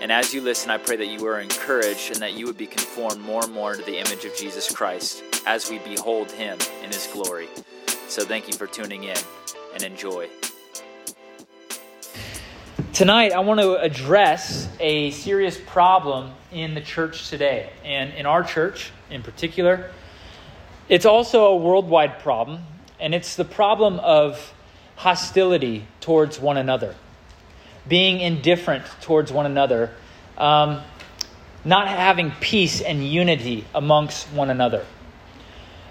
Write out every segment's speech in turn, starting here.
And as you listen, I pray that you are encouraged and that you would be conformed more and more to the image of Jesus Christ as we behold him in his glory. So thank you for tuning in and enjoy. Tonight, I want to address a serious problem in the church today, and in our church in particular. It's also a worldwide problem, and it's the problem of hostility towards one another being indifferent towards one another, um, not having peace and unity amongst one another.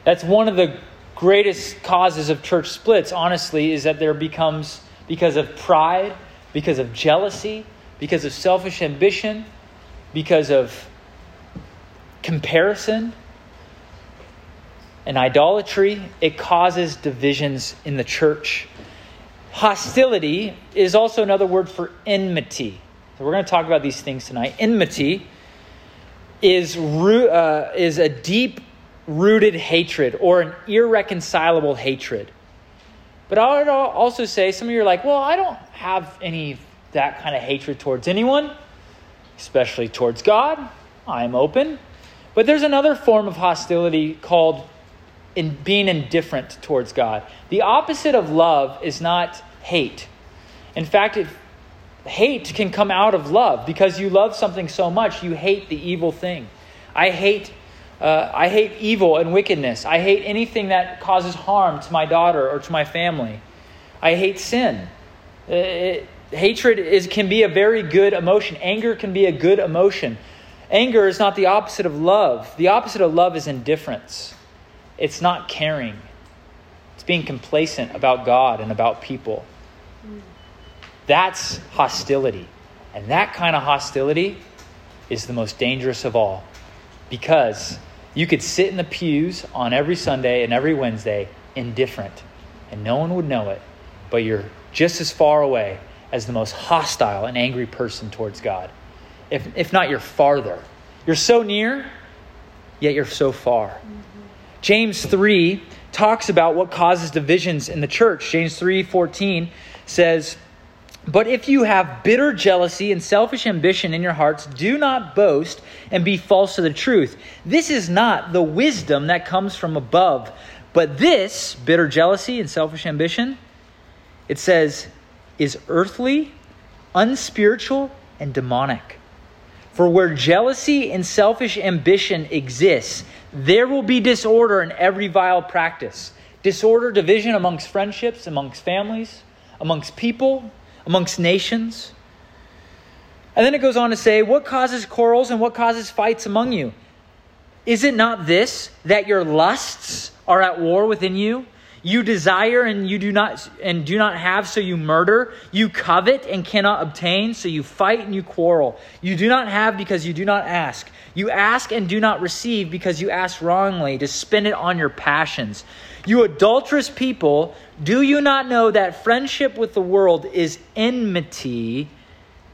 That's one of the greatest causes of church splits, honestly, is that there becomes, because of pride, because of jealousy, because of selfish ambition, because of comparison and idolatry, it causes divisions in the church Hostility is also another word for enmity. So we're going to talk about these things tonight. Enmity is, uh, is a deep rooted hatred or an irreconcilable hatred. But I would also say, some of you are like, well, I don't have any that kind of hatred towards anyone, especially towards God. I'm open. But there's another form of hostility called in being indifferent towards God. The opposite of love is not hate. In fact, it, hate can come out of love because you love something so much, you hate the evil thing. I hate. Uh, I hate evil and wickedness. I hate anything that causes harm to my daughter or to my family. I hate sin. Uh, it, hatred is, can be a very good emotion. Anger can be a good emotion. Anger is not the opposite of love. The opposite of love is indifference. It's not caring, it's being complacent about God and about people. That's hostility. And that kind of hostility is the most dangerous of all because you could sit in the pews on every Sunday and every Wednesday indifferent, and no one would know it, but you're just as far away as the most hostile and angry person towards God. If, if not, you're farther. You're so near, yet you're so far. James 3 talks about what causes divisions in the church. James 3:14 says, "But if you have bitter jealousy and selfish ambition in your hearts, do not boast and be false to the truth. This is not the wisdom that comes from above, but this bitter jealousy and selfish ambition, it says, is earthly, unspiritual, and demonic." For where jealousy and selfish ambition exists, there will be disorder in every vile practice. Disorder, division amongst friendships, amongst families, amongst people, amongst nations. And then it goes on to say, What causes quarrels and what causes fights among you? Is it not this, that your lusts are at war within you? You desire and you do not and do not have so you murder, you covet and cannot obtain so you fight and you quarrel. You do not have because you do not ask. You ask and do not receive because you ask wrongly to spend it on your passions. You adulterous people, do you not know that friendship with the world is enmity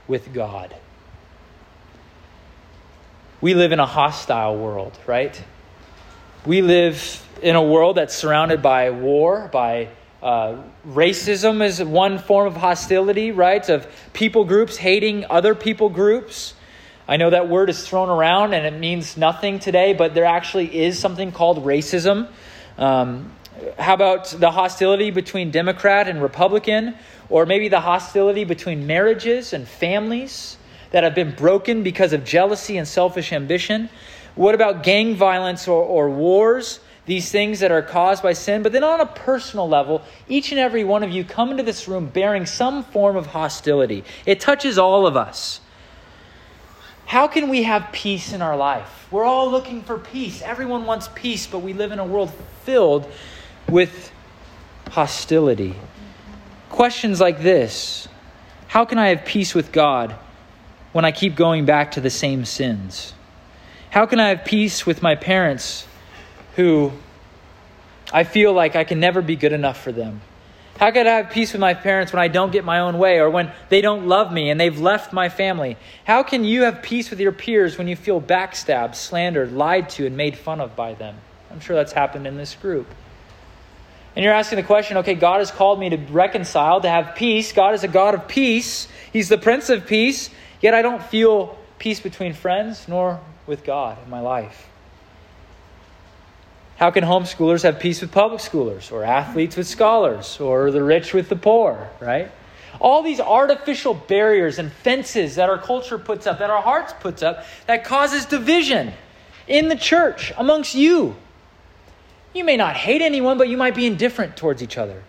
with God? We live in a hostile world, right? We live in a world that's surrounded by war, by uh, racism is one form of hostility, right? Of people groups hating other people groups. I know that word is thrown around and it means nothing today, but there actually is something called racism. Um, how about the hostility between Democrat and Republican? Or maybe the hostility between marriages and families that have been broken because of jealousy and selfish ambition? What about gang violence or, or wars? these things that are caused by sin. But then, on a personal level, each and every one of you come into this room bearing some form of hostility. It touches all of us. How can we have peace in our life? We're all looking for peace. Everyone wants peace, but we live in a world filled with hostility. Questions like this How can I have peace with God when I keep going back to the same sins? How can I have peace with my parents who I feel like I can never be good enough for them? How could I have peace with my parents when I don't get my own way or when they don't love me and they've left my family? How can you have peace with your peers when you feel backstabbed, slandered, lied to, and made fun of by them? I'm sure that's happened in this group. And you're asking the question okay, God has called me to reconcile, to have peace. God is a God of peace, He's the Prince of Peace, yet I don't feel peace between friends nor with God in my life. How can homeschoolers have peace with public schoolers, or athletes with scholars, or the rich with the poor, right? All these artificial barriers and fences that our culture puts up, that our hearts puts up, that causes division in the church amongst you. You may not hate anyone, but you might be indifferent towards each other.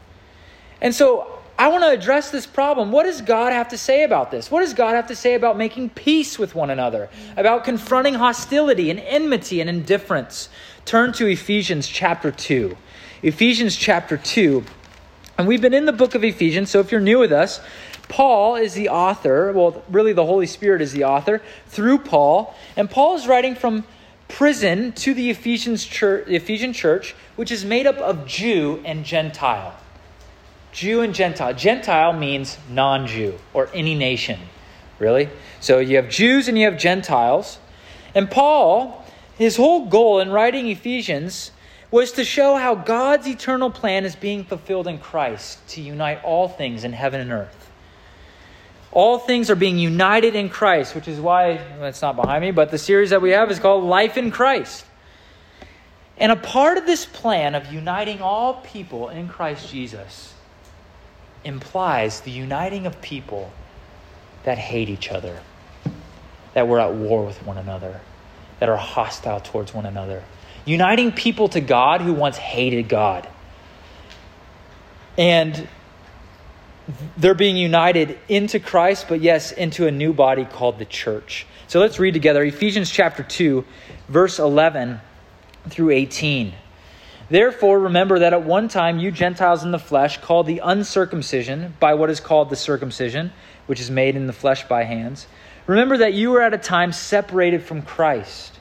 And so I want to address this problem. What does God have to say about this? What does God have to say about making peace with one another, about confronting hostility and enmity and indifference? Turn to Ephesians chapter 2. Ephesians chapter 2. And we've been in the book of Ephesians, so if you're new with us, Paul is the author. Well, really, the Holy Spirit is the author through Paul. And Paul is writing from prison to the Ephesians church, the Ephesian church, which is made up of Jew and Gentile. Jew and Gentile. Gentile means non Jew or any nation, really. So you have Jews and you have Gentiles. And Paul, his whole goal in writing Ephesians was to show how God's eternal plan is being fulfilled in Christ to unite all things in heaven and earth. All things are being united in Christ, which is why well, it's not behind me, but the series that we have is called Life in Christ. And a part of this plan of uniting all people in Christ Jesus implies the uniting of people that hate each other, that we're at war with one another, that are hostile towards one another. Uniting people to God who once hated God. And they're being united into Christ, but yes, into a new body called the church. So let's read together Ephesians chapter 2, verse 11 through 18. Therefore, remember that at one time you Gentiles in the flesh, called the uncircumcision by what is called the circumcision, which is made in the flesh by hands, remember that you were at a time separated from Christ,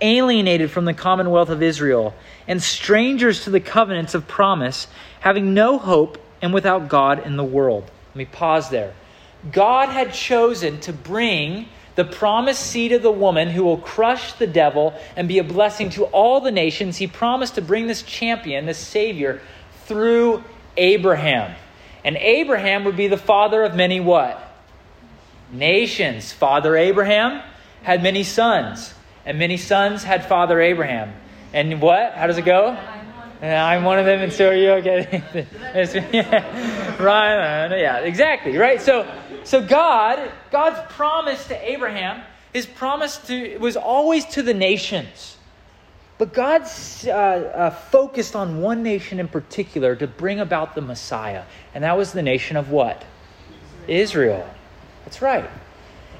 alienated from the commonwealth of Israel, and strangers to the covenants of promise, having no hope and without God in the world. Let me pause there. God had chosen to bring the promised seed of the woman who will crush the devil and be a blessing to all the nations. He promised to bring this champion, this Savior, through Abraham. And Abraham would be the father of many what? Nations. Father Abraham had many sons, and many sons had Father Abraham. And what? How does it go? I'm one of them, and so are you. Okay, right? Yeah, exactly. Right. So, so God, God's promise to Abraham, His promise to was always to the nations, but God uh, uh, focused on one nation in particular to bring about the Messiah, and that was the nation of what? Israel. That's right.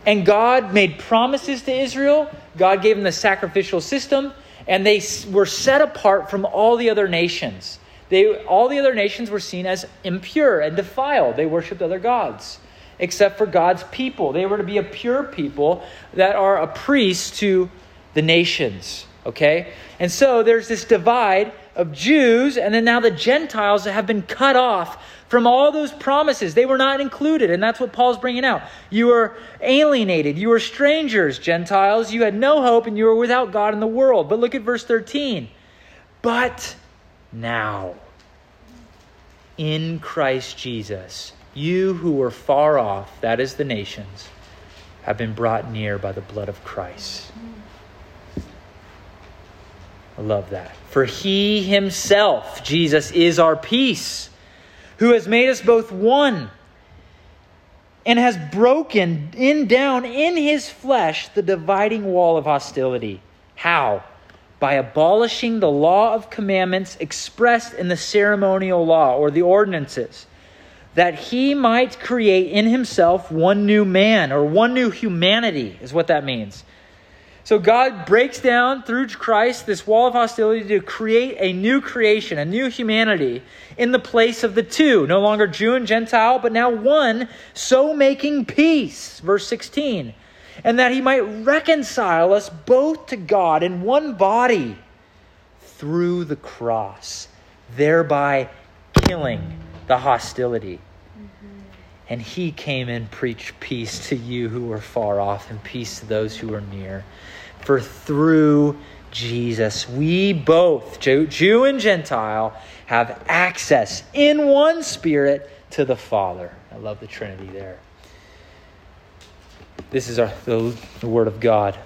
And God made promises to Israel. God gave them the sacrificial system and they were set apart from all the other nations. They, all the other nations were seen as impure and defiled. They worshiped other gods, except for God's people. They were to be a pure people that are a priest to the nations. Okay? And so there's this divide of Jews, and then now the Gentiles have been cut off from all those promises. They were not included, and that's what Paul's bringing out. You were alienated. You were strangers, Gentiles. You had no hope, and you were without God in the world. But look at verse 13. But now, in Christ Jesus, you who were far off, that is the nations, have been brought near by the blood of Christ. I love that. For he himself, Jesus, is our peace who has made us both one and has broken in down in his flesh the dividing wall of hostility. How? By abolishing the law of commandments expressed in the ceremonial law or the ordinances, that he might create in himself one new man or one new humanity, is what that means so God breaks down through Christ this wall of hostility to create a new creation, a new humanity in the place of the two, no longer Jew and Gentile, but now one, so making peace. Verse 16. and that he might reconcile us both to God in one body through the cross, thereby killing the hostility. Mm-hmm. And he came and preached peace to you who were far off and peace to those who were near. For through Jesus, we both, Jew and Gentile, have access in one spirit to the Father. I love the Trinity there. This is our, the, the Word of God.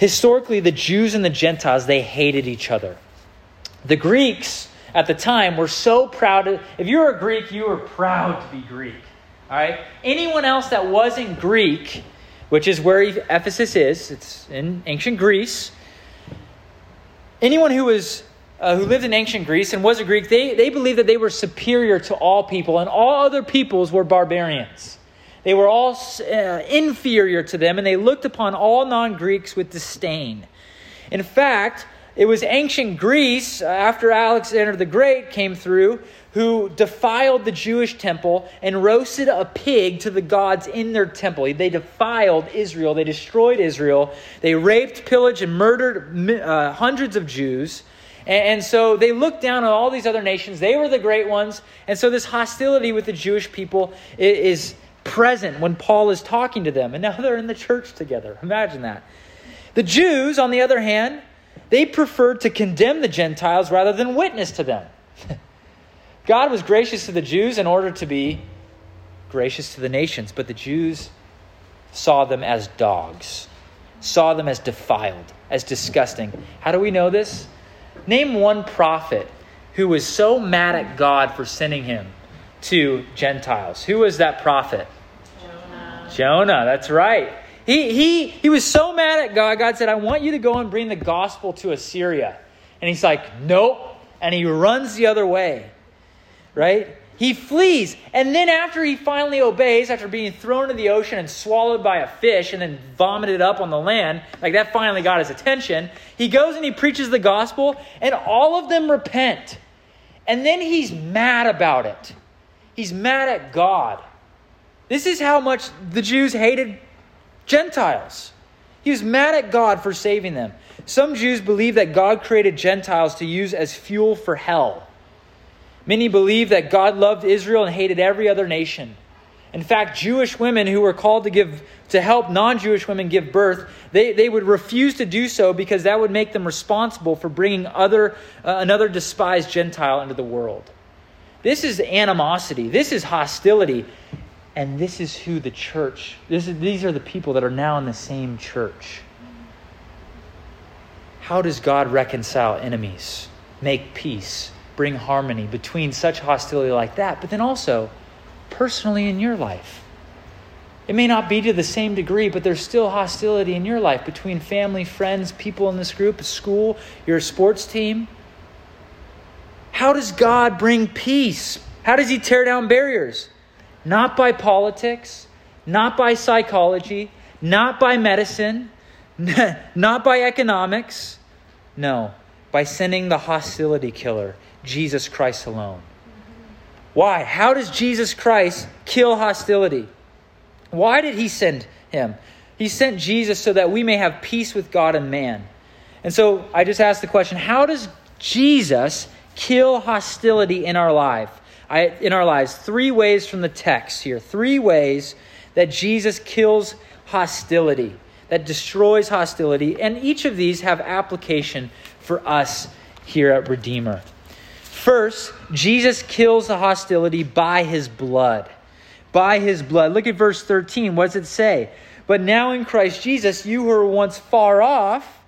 Historically, the Jews and the Gentiles, they hated each other. The Greeks at the time we were so proud. Of, if you were a Greek, you were proud to be Greek. All right? Anyone else that wasn't Greek, which is where Ephesus is, it's in ancient Greece. Anyone who was uh, who lived in ancient Greece and was a Greek, they, they believed that they were superior to all people, and all other peoples were barbarians. They were all uh, inferior to them, and they looked upon all non Greeks with disdain. In fact, it was ancient Greece, uh, after Alexander the Great came through, who defiled the Jewish temple and roasted a pig to the gods in their temple. They defiled Israel, they destroyed Israel, they raped, pillaged, and murdered uh, hundreds of Jews. And, and so they looked down on all these other nations. They were the great ones. And so this hostility with the Jewish people is present when Paul is talking to them. And now they're in the church together. Imagine that. The Jews, on the other hand, they preferred to condemn the Gentiles rather than witness to them. God was gracious to the Jews in order to be gracious to the nations, but the Jews saw them as dogs, saw them as defiled, as disgusting. How do we know this? Name one prophet who was so mad at God for sending him to Gentiles. Who was that prophet? Jonah. Jonah, that's right. He, he, he was so mad at God, God said, I want you to go and bring the gospel to Assyria. And he's like, Nope. And he runs the other way, right? He flees. And then, after he finally obeys, after being thrown into the ocean and swallowed by a fish and then vomited up on the land, like that finally got his attention, he goes and he preaches the gospel, and all of them repent. And then he's mad about it. He's mad at God. This is how much the Jews hated Gentiles. He was mad at God for saving them. Some Jews believe that God created Gentiles to use as fuel for hell. Many believe that God loved Israel and hated every other nation. In fact, Jewish women who were called to give to help non-Jewish women give birth, they, they would refuse to do so because that would make them responsible for bringing other uh, another despised Gentile into the world. This is animosity. This is hostility. And this is who the church, this is, these are the people that are now in the same church. How does God reconcile enemies, make peace, bring harmony between such hostility like that, but then also personally in your life? It may not be to the same degree, but there's still hostility in your life between family, friends, people in this group, school, your sports team. How does God bring peace? How does He tear down barriers? Not by politics, not by psychology, not by medicine, not by economics. No, by sending the hostility killer, Jesus Christ alone. Why? How does Jesus Christ kill hostility? Why did he send him? He sent Jesus so that we may have peace with God and man. And so I just asked the question how does Jesus kill hostility in our life? I, in our lives. Three ways from the text here. Three ways that Jesus kills hostility, that destroys hostility. And each of these have application for us here at Redeemer. First, Jesus kills the hostility by his blood. By his blood. Look at verse 13. What does it say? But now in Christ Jesus, you who were once far off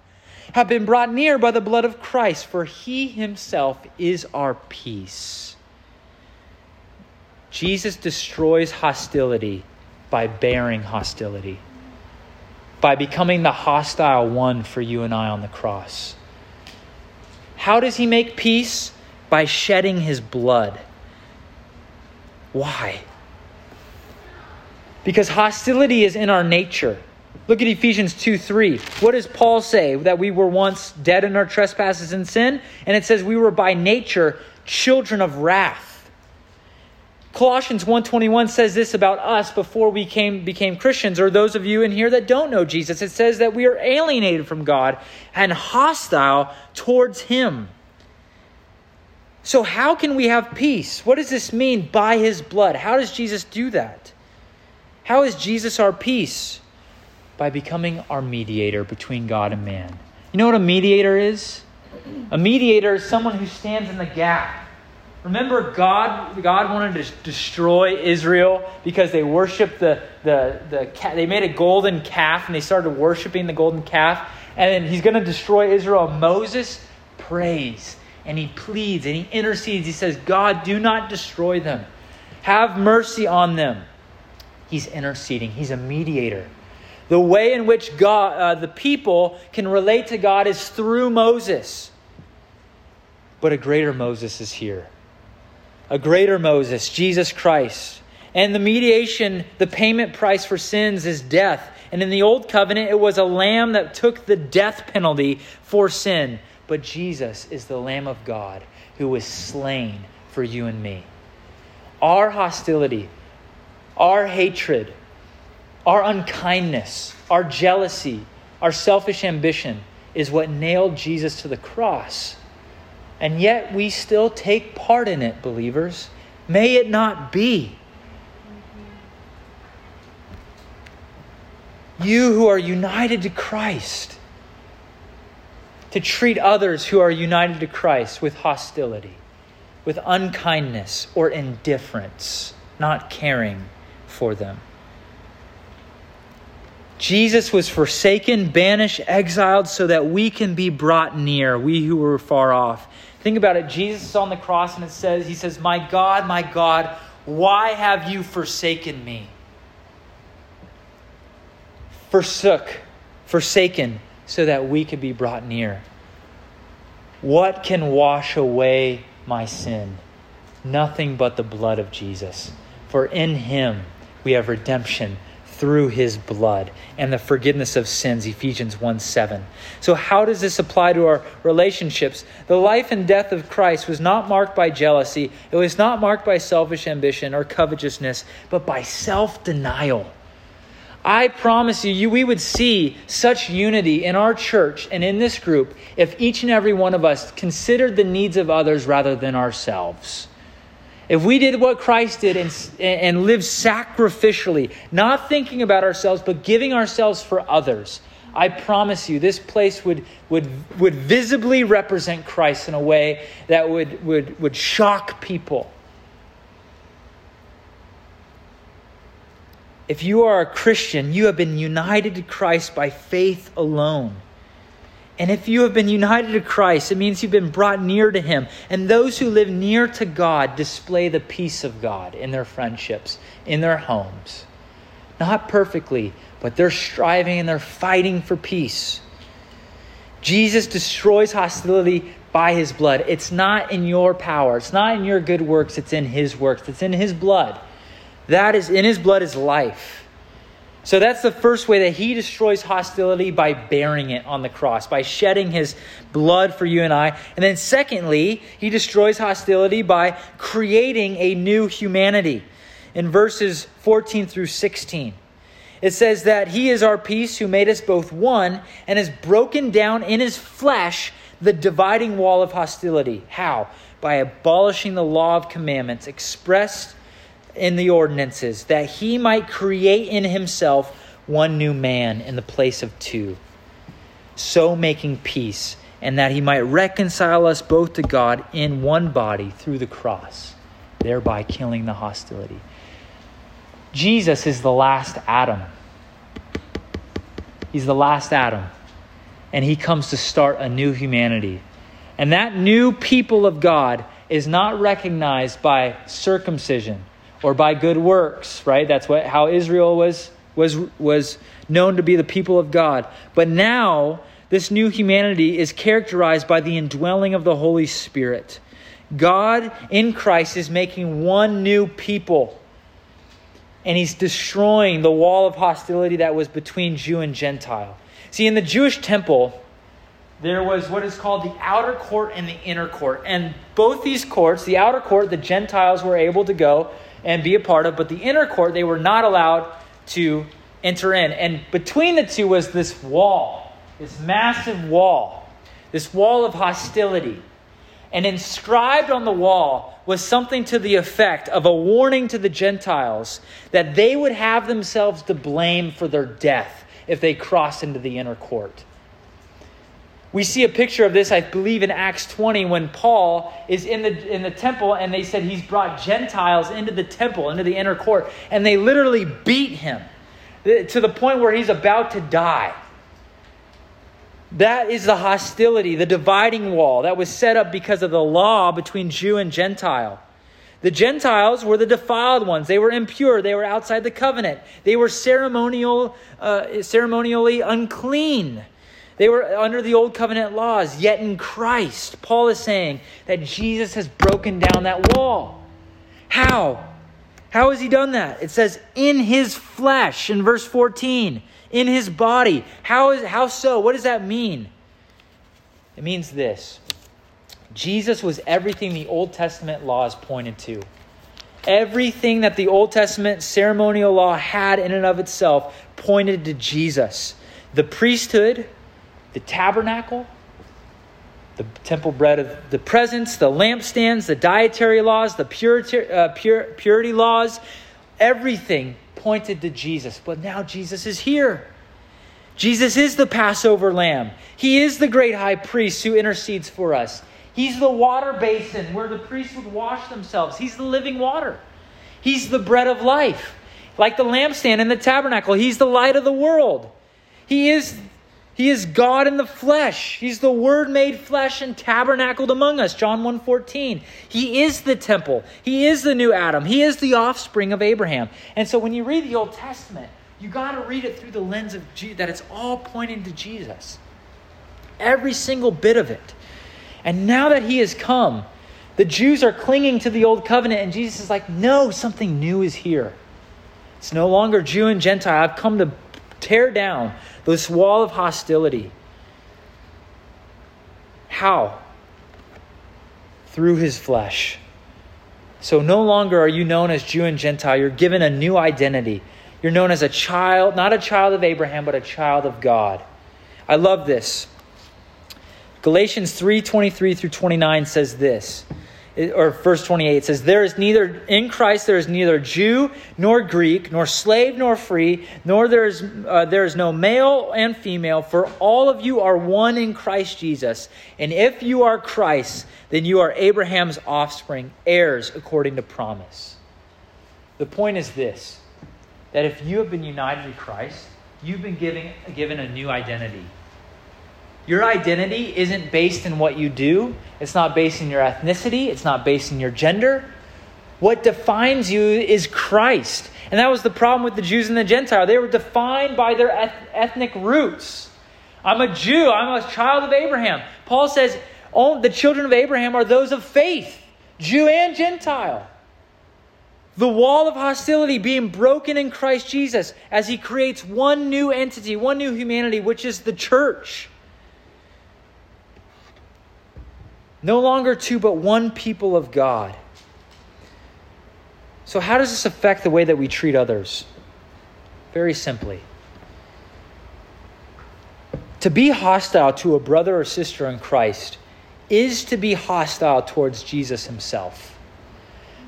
have been brought near by the blood of Christ, for he himself is our peace. Jesus destroys hostility by bearing hostility, by becoming the hostile one for you and I on the cross. How does he make peace? By shedding his blood. Why? Because hostility is in our nature. Look at Ephesians 2 3. What does Paul say? That we were once dead in our trespasses and sin? And it says we were by nature children of wrath. Colossians 1:21 says this about us before we came, became Christians or those of you in here that don't know Jesus. It says that we are alienated from God and hostile towards him. So how can we have peace? What does this mean by his blood? How does Jesus do that? How is Jesus our peace? By becoming our mediator between God and man. You know what a mediator is? A mediator is someone who stands in the gap. Remember, God, God wanted to destroy Israel because they worshiped the, the, the they made a golden calf and they started worshiping the golden calf. And then he's going to destroy Israel. Moses prays and he pleads and he intercedes. He says, God, do not destroy them. Have mercy on them. He's interceding, he's a mediator. The way in which God, uh, the people can relate to God is through Moses. But a greater Moses is here. A greater Moses, Jesus Christ. And the mediation, the payment price for sins is death. And in the old covenant, it was a lamb that took the death penalty for sin. But Jesus is the Lamb of God who was slain for you and me. Our hostility, our hatred, our unkindness, our jealousy, our selfish ambition is what nailed Jesus to the cross. And yet we still take part in it, believers. May it not be. You who are united to Christ, to treat others who are united to Christ with hostility, with unkindness or indifference, not caring for them. Jesus was forsaken, banished, exiled so that we can be brought near, we who were far off. Think about it. Jesus is on the cross and it says, He says, My God, my God, why have you forsaken me? Forsook, forsaken, so that we could be brought near. What can wash away my sin? Nothing but the blood of Jesus. For in him we have redemption through his blood and the forgiveness of sins ephesians 1 7 so how does this apply to our relationships? The life and death of christ was not marked by jealousy. It was not marked by selfish ambition or covetousness but by self-denial. I promise you, you, we would see such unity in our church and in this group if each and every one of us considered the needs of others rather than ourselves. If we did what Christ did and, and lived sacrificially, not thinking about ourselves, but giving ourselves for others, I promise you, this place would, would, would visibly represent Christ in a way that would, would, would shock people. If you are a Christian, you have been united to Christ by faith alone. And if you have been united to Christ, it means you've been brought near to Him. And those who live near to God display the peace of God in their friendships, in their homes. Not perfectly, but they're striving and they're fighting for peace. Jesus destroys hostility by His blood. It's not in your power, it's not in your good works, it's in His works, it's in His blood. That is in his blood is life. So that's the first way that he destroys hostility by bearing it on the cross, by shedding his blood for you and I. And then secondly, he destroys hostility by creating a new humanity. In verses 14 through 16, it says that he is our peace who made us both one and has broken down in his flesh the dividing wall of hostility. How? By abolishing the law of commandments expressed in the ordinances, that he might create in himself one new man in the place of two, so making peace, and that he might reconcile us both to God in one body through the cross, thereby killing the hostility. Jesus is the last Adam. He's the last Adam. And he comes to start a new humanity. And that new people of God is not recognized by circumcision or by good works, right? That's what how Israel was was was known to be the people of God. But now this new humanity is characterized by the indwelling of the Holy Spirit. God in Christ is making one new people. And he's destroying the wall of hostility that was between Jew and Gentile. See, in the Jewish temple, there was what is called the outer court and the inner court. And both these courts, the outer court, the Gentiles were able to go and be a part of, but the inner court they were not allowed to enter in. And between the two was this wall, this massive wall, this wall of hostility. And inscribed on the wall was something to the effect of a warning to the Gentiles that they would have themselves to blame for their death if they crossed into the inner court. We see a picture of this, I believe, in Acts 20 when Paul is in the, in the temple and they said he's brought Gentiles into the temple, into the inner court, and they literally beat him to the point where he's about to die. That is the hostility, the dividing wall that was set up because of the law between Jew and Gentile. The Gentiles were the defiled ones. They were impure. They were outside the covenant. They were ceremonial, uh, ceremonially unclean. They were under the old covenant laws, yet in Christ, Paul is saying that Jesus has broken down that wall. How? How has he done that? It says, in his flesh in verse 14, in his body. How, is, how so? What does that mean? It means this Jesus was everything the Old Testament laws pointed to. Everything that the Old Testament ceremonial law had in and of itself pointed to Jesus. The priesthood, the tabernacle, the temple bread of the presence, the lampstands, the dietary laws, the purity, uh, pure, purity laws, everything pointed to Jesus. But now Jesus is here. Jesus is the Passover lamb. He is the great high priest who intercedes for us. He's the water basin where the priests would wash themselves. He's the living water. He's the bread of life. Like the lampstand in the tabernacle, he's the light of the world. He is he is God in the flesh. He's the word made flesh and tabernacled among us. John 1:14. He is the temple. He is the new Adam. He is the offspring of Abraham. And so when you read the Old Testament, you got to read it through the lens of Jesus, that it's all pointing to Jesus. Every single bit of it. And now that he has come, the Jews are clinging to the old covenant and Jesus is like, "No, something new is here." It's no longer Jew and Gentile. I've come to tear down this wall of hostility. How? Through his flesh. So no longer are you known as Jew and Gentile. You're given a new identity. You're known as a child, not a child of Abraham, but a child of God. I love this. Galatians 3 23 through 29 says this or verse 28 says there is neither in christ there is neither jew nor greek nor slave nor free nor there is, uh, there is no male and female for all of you are one in christ jesus. And if you are christ then you are abraham's offspring heirs according to promise. The point is this that if you have been united to christ you've been given, given a new identity your identity isn't based in what you do, it's not based in your ethnicity, it's not based in your gender. What defines you is Christ. And that was the problem with the Jews and the Gentile. They were defined by their ethnic roots. I'm a Jew, I'm a child of Abraham. Paul says oh, the children of Abraham are those of faith, Jew and Gentile. The wall of hostility being broken in Christ Jesus as he creates one new entity, one new humanity, which is the church. No longer two, but one people of God. So, how does this affect the way that we treat others? Very simply. To be hostile to a brother or sister in Christ is to be hostile towards Jesus himself.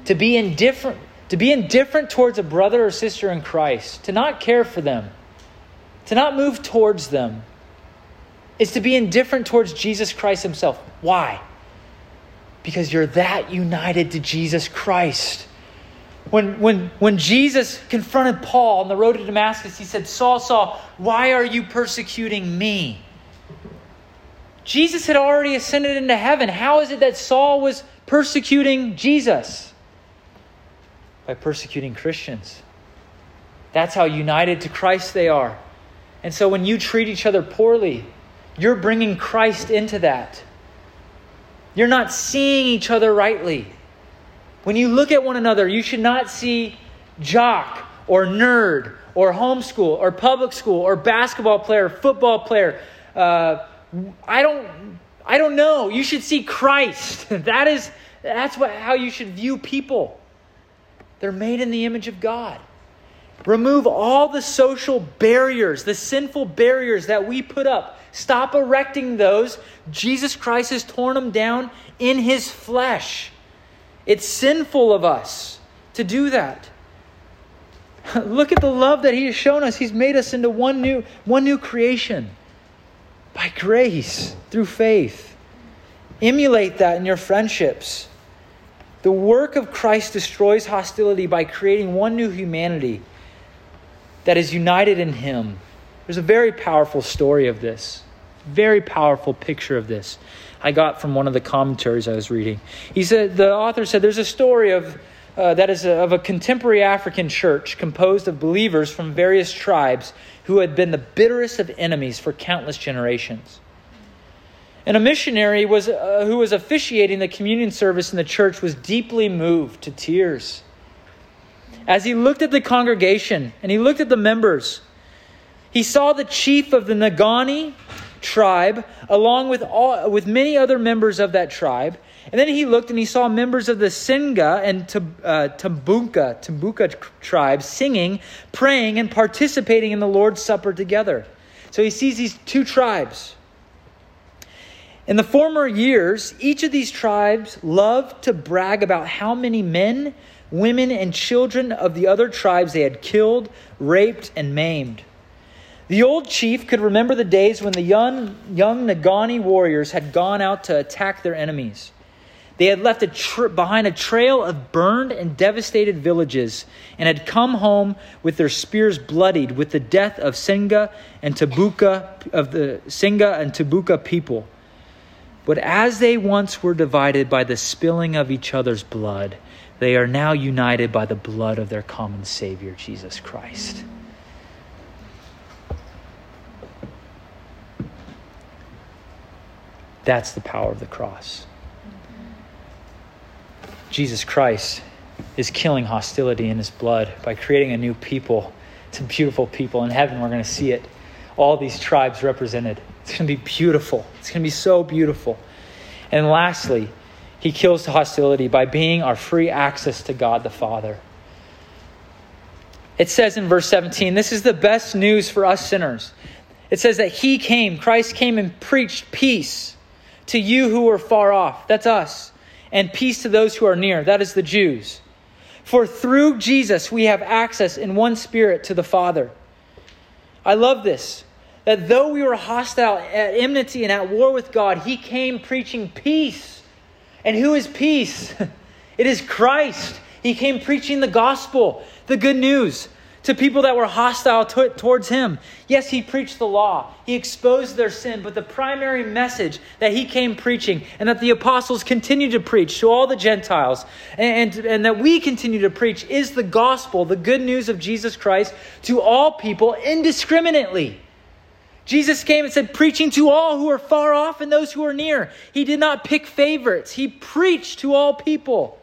To be indifferent, to be indifferent towards a brother or sister in Christ, to not care for them, to not move towards them, is to be indifferent towards Jesus Christ himself. Why? Because you're that united to Jesus Christ. When, when, when Jesus confronted Paul on the road to Damascus, he said, Saul, Saul, why are you persecuting me? Jesus had already ascended into heaven. How is it that Saul was persecuting Jesus? By persecuting Christians. That's how united to Christ they are. And so when you treat each other poorly, you're bringing Christ into that. You're not seeing each other rightly. When you look at one another, you should not see jock or nerd or homeschool or public school or basketball player, or football player. Uh, I don't, I don't know. You should see Christ. that is, that's what, how you should view people. They're made in the image of God. Remove all the social barriers, the sinful barriers that we put up. Stop erecting those. Jesus Christ has torn them down in his flesh. It's sinful of us to do that. Look at the love that he has shown us. He's made us into one new, one new creation by grace through faith. Emulate that in your friendships. The work of Christ destroys hostility by creating one new humanity that is united in Him. There's a very powerful story of this, very powerful picture of this. I got from one of the commentaries I was reading. He said the author said there's a story of uh, that is a, of a contemporary African church composed of believers from various tribes who had been the bitterest of enemies for countless generations. And a missionary was, uh, who was officiating the communion service in the church was deeply moved to tears. As he looked at the congregation and he looked at the members, he saw the chief of the Ngoni tribe along with, all, with many other members of that tribe. And then he looked and he saw members of the Singa and uh, Tumbuka, Tumbuka tribes singing, praying, and participating in the Lord's Supper together. So he sees these two tribes. In the former years, each of these tribes loved to brag about how many men, women, and children of the other tribes they had killed, raped, and maimed. The old chief could remember the days when the young, young Ngoni warriors had gone out to attack their enemies. They had left a tra- behind a trail of burned and devastated villages and had come home with their spears bloodied with the death of Singa and Tabuka of the Singa and Tabuka people. But as they once were divided by the spilling of each other's blood, they are now united by the blood of their common Savior, Jesus Christ. That's the power of the cross. Jesus Christ is killing hostility in his blood by creating a new people. It's a beautiful people. In heaven, we're going to see it. All these tribes represented. It's going to be beautiful. It's going to be so beautiful. And lastly, he kills the hostility by being our free access to God the Father. It says in verse 17, this is the best news for us sinners. It says that he came, Christ came and preached peace to you who are far off. That's us. And peace to those who are near. That is the Jews. For through Jesus we have access in one spirit to the Father. I love this. That though we were hostile, at enmity, and at war with God, he came preaching peace. And who is peace? It is Christ. He came preaching the gospel, the good news to people that were hostile to, towards him. Yes, he preached the law, he exposed their sin, but the primary message that he came preaching and that the apostles continue to preach to all the Gentiles and, and, and that we continue to preach is the gospel, the good news of Jesus Christ to all people indiscriminately. Jesus came and said, preaching to all who are far off and those who are near. He did not pick favorites, he preached to all people.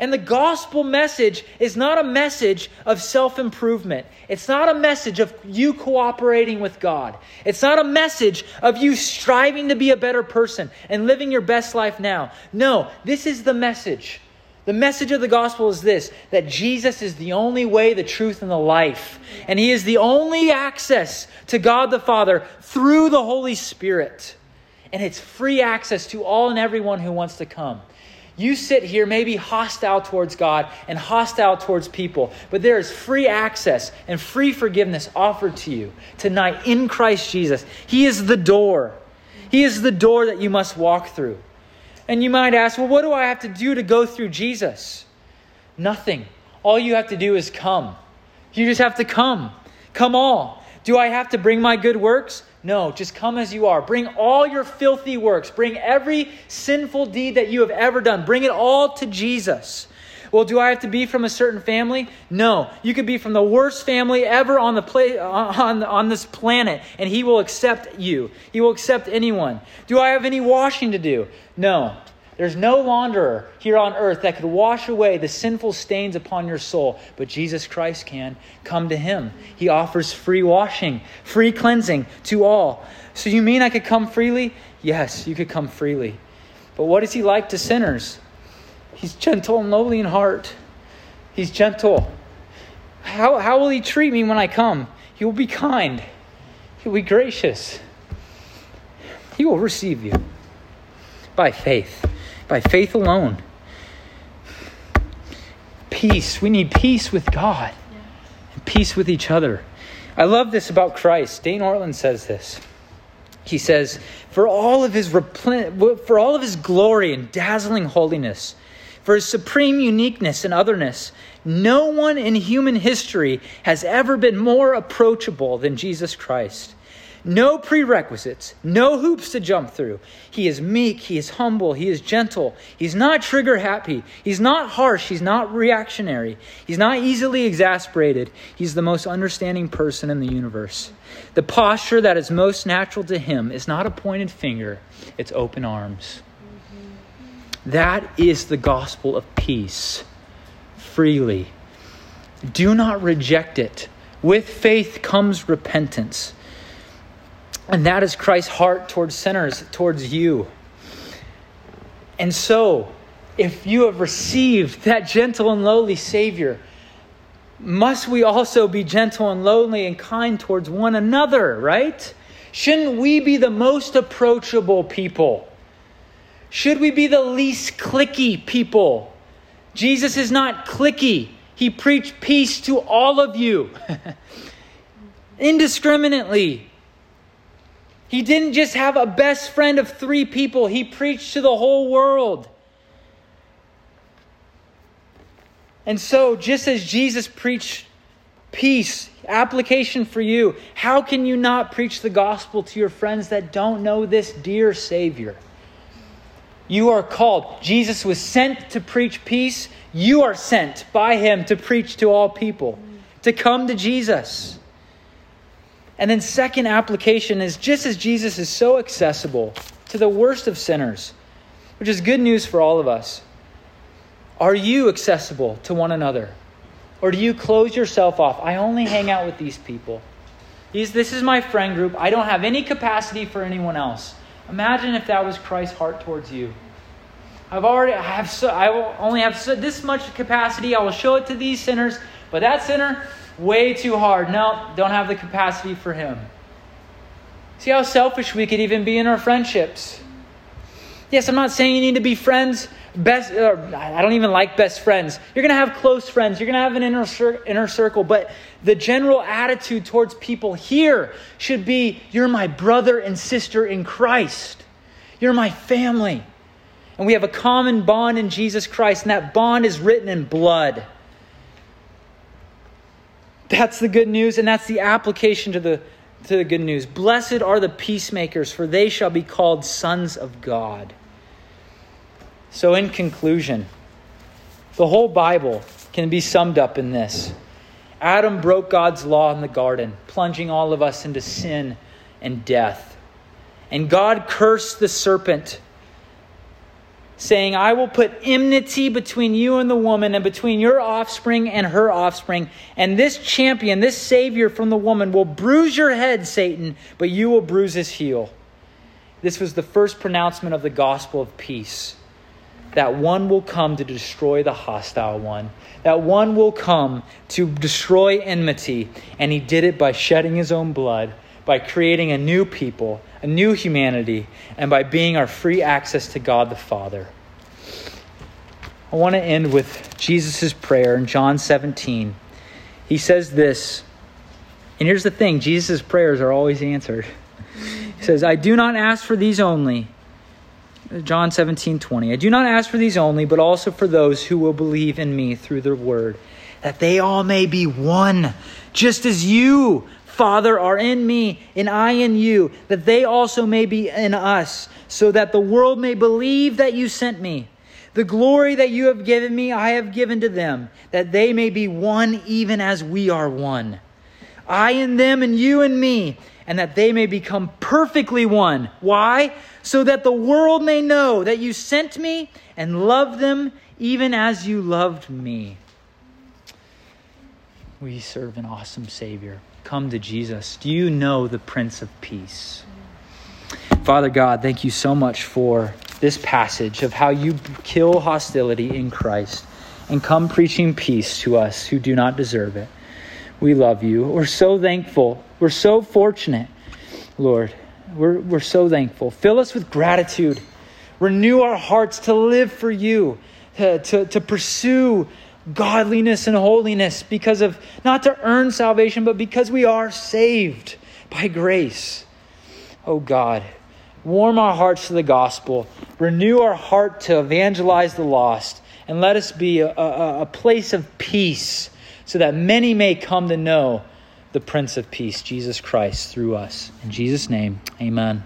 And the gospel message is not a message of self improvement. It's not a message of you cooperating with God. It's not a message of you striving to be a better person and living your best life now. No, this is the message. The message of the gospel is this that Jesus is the only way, the truth, and the life. And he is the only access to God the Father through the Holy Spirit. And it's free access to all and everyone who wants to come. You sit here maybe hostile towards God and hostile towards people, but there is free access and free forgiveness offered to you tonight in Christ Jesus. He is the door. He is the door that you must walk through. And you might ask, well, what do I have to do to go through Jesus? Nothing. All you have to do is come. You just have to come. Come all. Do I have to bring my good works? No, just come as you are. Bring all your filthy works. Bring every sinful deed that you have ever done. Bring it all to Jesus. Well, do I have to be from a certain family? No. You could be from the worst family ever on the play, uh, on, on this planet, and he will accept you. He will accept anyone. Do I have any washing to do? No. There's no launderer here on earth that could wash away the sinful stains upon your soul, but Jesus Christ can. Come to him. He offers free washing, free cleansing to all. So you mean I could come freely? Yes, you could come freely. But what is he like to sinners? He's gentle and lowly in heart. He's gentle. How, how will he treat me when I come? He will be kind. He will be gracious. He will receive you by faith, by faith alone. Peace. We need peace with God and peace with each other. I love this about Christ. Dane Ortlund says this. He says, "For all of his for all of his glory and dazzling holiness, for his supreme uniqueness and otherness, no one in human history has ever been more approachable than Jesus Christ. No prerequisites, no hoops to jump through. He is meek, he is humble, he is gentle. He's not trigger happy, he's not harsh, he's not reactionary, he's not easily exasperated. He's the most understanding person in the universe. The posture that is most natural to him is not a pointed finger, it's open arms. That is the gospel of peace freely. Do not reject it. With faith comes repentance. And that is Christ's heart towards sinners, towards you. And so, if you have received that gentle and lowly Savior, must we also be gentle and lowly and kind towards one another, right? Shouldn't we be the most approachable people? Should we be the least cliquey people? Jesus is not cliquey. He preached peace to all of you indiscriminately. He didn't just have a best friend of three people, he preached to the whole world. And so, just as Jesus preached peace, application for you, how can you not preach the gospel to your friends that don't know this dear Savior? You are called. Jesus was sent to preach peace. You are sent by him to preach to all people, to come to Jesus. And then, second application is just as Jesus is so accessible to the worst of sinners, which is good news for all of us, are you accessible to one another? Or do you close yourself off? I only hang out with these people. These, this is my friend group. I don't have any capacity for anyone else. Imagine if that was Christ's heart towards you. I've already I have so, I will only have so, this much capacity. I will show it to these sinners, but that sinner way too hard. No, don't have the capacity for him. See how selfish we could even be in our friendships. Yes, I'm not saying you need to be friends. Best, I don't even like best friends. You're going to have close friends. You're going to have an inner, cir- inner circle. But the general attitude towards people here should be you're my brother and sister in Christ. You're my family. And we have a common bond in Jesus Christ, and that bond is written in blood. That's the good news, and that's the application to the, to the good news. Blessed are the peacemakers, for they shall be called sons of God. So, in conclusion, the whole Bible can be summed up in this Adam broke God's law in the garden, plunging all of us into sin and death. And God cursed the serpent saying, I will put enmity between you and the woman, and between your offspring and her offspring. And this champion, this Savior from the woman, will bruise your head, Satan, but you will bruise his heel. This was the first pronouncement of the gospel of peace. That one will come to destroy the hostile one. That one will come to destroy enmity. And he did it by shedding his own blood, by creating a new people a new humanity, and by being our free access to God the Father. I want to end with Jesus' prayer in John 17. He says this, and here's the thing Jesus' prayers are always answered. He says, I do not ask for these only. John 17, 20. I do not ask for these only, but also for those who will believe in me through the word, that they all may be one, just as you, Father, are in me, and I in you, that they also may be in us, so that the world may believe that you sent me. The glory that you have given me, I have given to them, that they may be one even as we are one. I in them, and you in me, and that they may become perfectly one. Why? So that the world may know that you sent me and loved them even as you loved me. We serve an awesome Savior come to Jesus? Do you know the Prince of Peace? Father God, thank you so much for this passage of how you kill hostility in Christ and come preaching peace to us who do not deserve it. We love you. We're so thankful. We're so fortunate, Lord. We're, we're so thankful. Fill us with gratitude. Renew our hearts to live for you, to, to, to pursue godliness and holiness because of not to earn salvation, but because we are saved by grace. Oh God, warm our hearts to the gospel, renew our heart to evangelize the lost, and let us be a, a, a place of peace so that many may come to know the Prince of Peace, Jesus Christ, through us. In Jesus' name, amen.